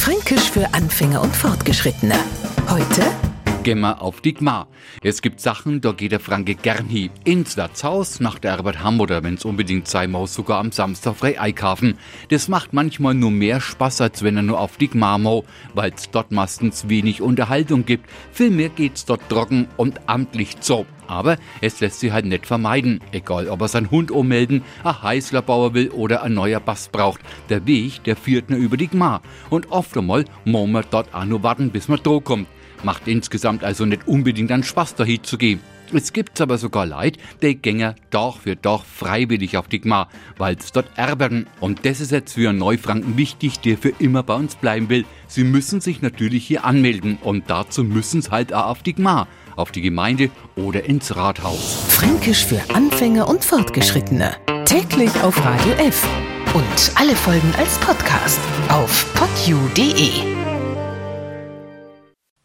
Fränkisch für Anfänger und Fortgeschrittene. Heute Gehen wir auf die Gmar. Es gibt Sachen, da geht der Franke gern hin. Ins Wirtshaus, nach der Arbeit haben oder wenn's unbedingt sein muss, sogar am Samstag frei einkaufen. Das macht manchmal nur mehr Spaß, als wenn er nur auf die Gmar mau, weil's dort meistens wenig Unterhaltung gibt. Vielmehr geht's dort trocken und amtlich zu. Aber es lässt sich halt nicht vermeiden. Egal, ob er seinen Hund ummelden, ein Heißler bauen will oder ein neuer Bass braucht. Der Weg, der führt nur über die Gmar. Und oft einmal muss man dort auch nur warten, bis man droh kommt. Macht insgesamt also nicht unbedingt an Spaß dahin zu gehen. Es gibt aber sogar Leid, die gänger doch für doch freiwillig auf die Gmar, weil's dort erbern. Und das ist jetzt für einen Neufranken wichtig, der für immer bei uns bleiben will. Sie müssen sich natürlich hier anmelden und dazu müssen sie halt auch auf die Gmar, auf die Gemeinde oder ins Rathaus. Fränkisch für Anfänger und Fortgeschrittene. Täglich auf Radio F. Und alle Folgen als Podcast auf podu.de.